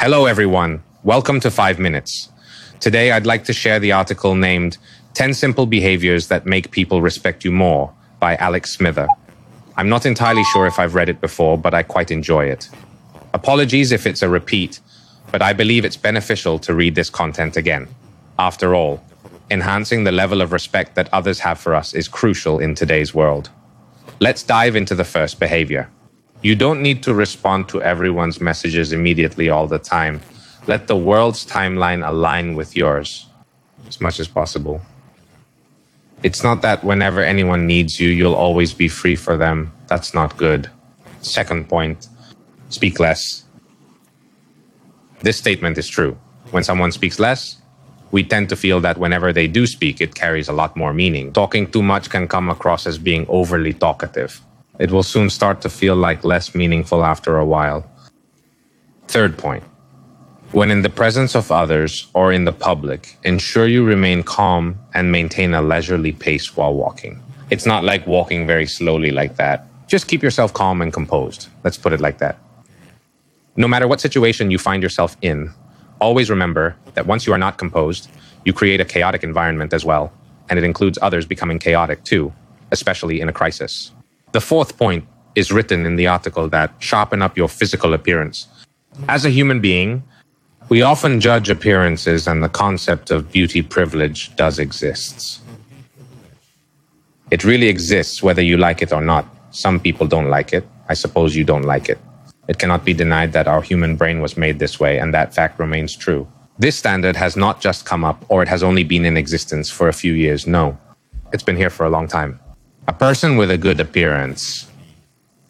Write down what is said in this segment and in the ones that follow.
Hello, everyone. Welcome to 5 Minutes. Today, I'd like to share the article named 10 Simple Behaviors That Make People Respect You More by Alex Smither. I'm not entirely sure if I've read it before, but I quite enjoy it. Apologies if it's a repeat, but I believe it's beneficial to read this content again. After all, enhancing the level of respect that others have for us is crucial in today's world. Let's dive into the first behavior. You don't need to respond to everyone's messages immediately all the time. Let the world's timeline align with yours as much as possible. It's not that whenever anyone needs you, you'll always be free for them. That's not good. Second point speak less. This statement is true. When someone speaks less, we tend to feel that whenever they do speak, it carries a lot more meaning. Talking too much can come across as being overly talkative. It will soon start to feel like less meaningful after a while. Third point. When in the presence of others or in the public, ensure you remain calm and maintain a leisurely pace while walking. It's not like walking very slowly like that. Just keep yourself calm and composed. Let's put it like that. No matter what situation you find yourself in, always remember that once you are not composed, you create a chaotic environment as well, and it includes others becoming chaotic too, especially in a crisis. The fourth point is written in the article that sharpen up your physical appearance. As a human being, we often judge appearances, and the concept of beauty privilege does exist. It really exists whether you like it or not. Some people don't like it. I suppose you don't like it. It cannot be denied that our human brain was made this way, and that fact remains true. This standard has not just come up or it has only been in existence for a few years. No, it's been here for a long time. A person with a good appearance,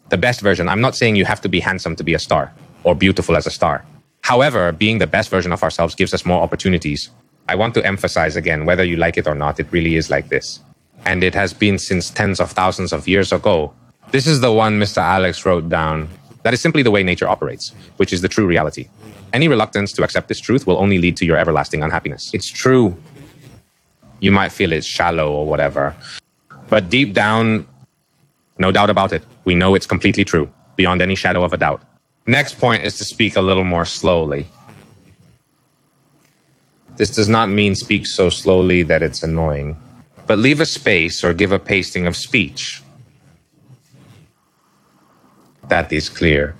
the best version, I'm not saying you have to be handsome to be a star or beautiful as a star. However, being the best version of ourselves gives us more opportunities. I want to emphasize again, whether you like it or not, it really is like this. And it has been since tens of thousands of years ago. This is the one Mr. Alex wrote down that is simply the way nature operates, which is the true reality. Any reluctance to accept this truth will only lead to your everlasting unhappiness. It's true. You might feel it's shallow or whatever. But deep down, no doubt about it, we know it's completely true, beyond any shadow of a doubt. Next point is to speak a little more slowly. This does not mean speak so slowly that it's annoying, but leave a space or give a pasting of speech that is clear.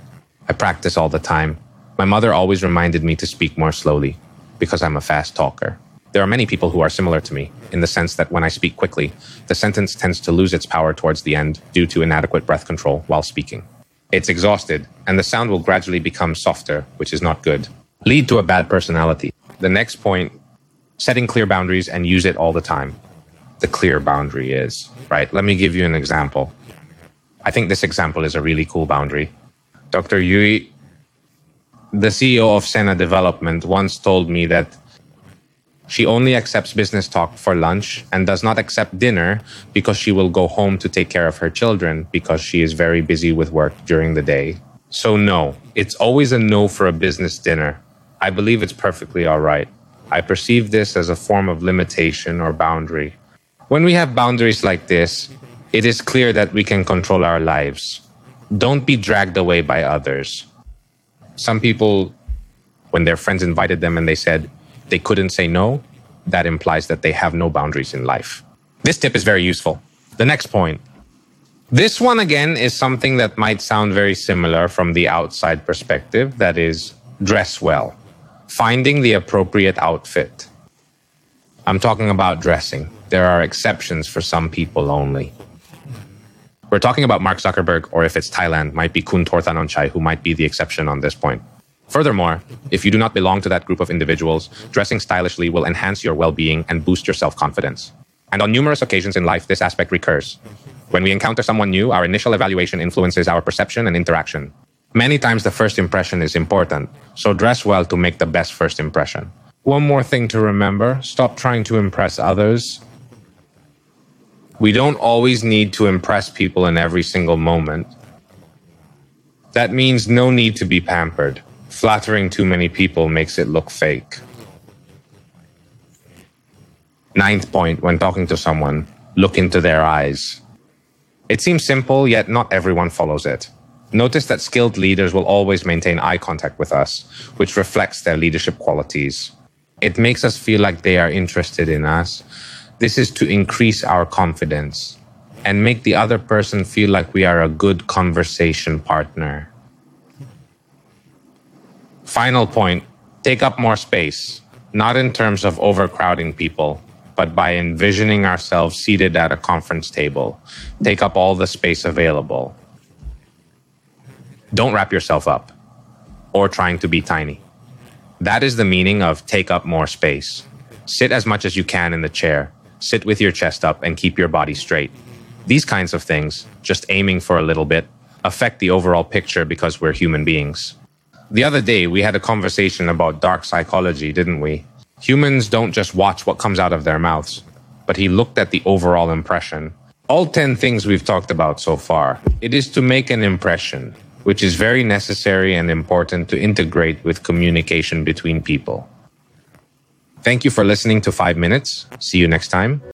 I practice all the time. My mother always reminded me to speak more slowly because I'm a fast talker. There are many people who are similar to me in the sense that when I speak quickly, the sentence tends to lose its power towards the end due to inadequate breath control while speaking. It's exhausted, and the sound will gradually become softer, which is not good. Lead to a bad personality. The next point setting clear boundaries and use it all the time. The clear boundary is, right? Let me give you an example. I think this example is a really cool boundary. Dr. Yui, the CEO of Sena Development, once told me that she only accepts business talk for lunch and does not accept dinner because she will go home to take care of her children because she is very busy with work during the day. So, no, it's always a no for a business dinner. I believe it's perfectly all right. I perceive this as a form of limitation or boundary. When we have boundaries like this, it is clear that we can control our lives. Don't be dragged away by others. Some people, when their friends invited them and they said they couldn't say no, that implies that they have no boundaries in life. This tip is very useful. The next point. This one again is something that might sound very similar from the outside perspective that is, dress well. Finding the appropriate outfit. I'm talking about dressing. There are exceptions for some people only. We're talking about Mark Zuckerberg, or if it's Thailand, might be Kun Torthanonchai, who might be the exception on this point. Furthermore, if you do not belong to that group of individuals, dressing stylishly will enhance your well being and boost your self confidence. And on numerous occasions in life, this aspect recurs. When we encounter someone new, our initial evaluation influences our perception and interaction. Many times, the first impression is important, so dress well to make the best first impression. One more thing to remember stop trying to impress others we don't always need to impress people in every single moment. That means no need to be pampered. Flattering too many people makes it look fake. Ninth point when talking to someone, look into their eyes. It seems simple, yet not everyone follows it. Notice that skilled leaders will always maintain eye contact with us, which reflects their leadership qualities. It makes us feel like they are interested in us. This is to increase our confidence and make the other person feel like we are a good conversation partner. Final point take up more space, not in terms of overcrowding people, but by envisioning ourselves seated at a conference table. Take up all the space available. Don't wrap yourself up or trying to be tiny. That is the meaning of take up more space. Sit as much as you can in the chair. Sit with your chest up and keep your body straight. These kinds of things, just aiming for a little bit, affect the overall picture because we're human beings. The other day, we had a conversation about dark psychology, didn't we? Humans don't just watch what comes out of their mouths, but he looked at the overall impression. All 10 things we've talked about so far, it is to make an impression, which is very necessary and important to integrate with communication between people. Thank you for listening to 5 Minutes. See you next time.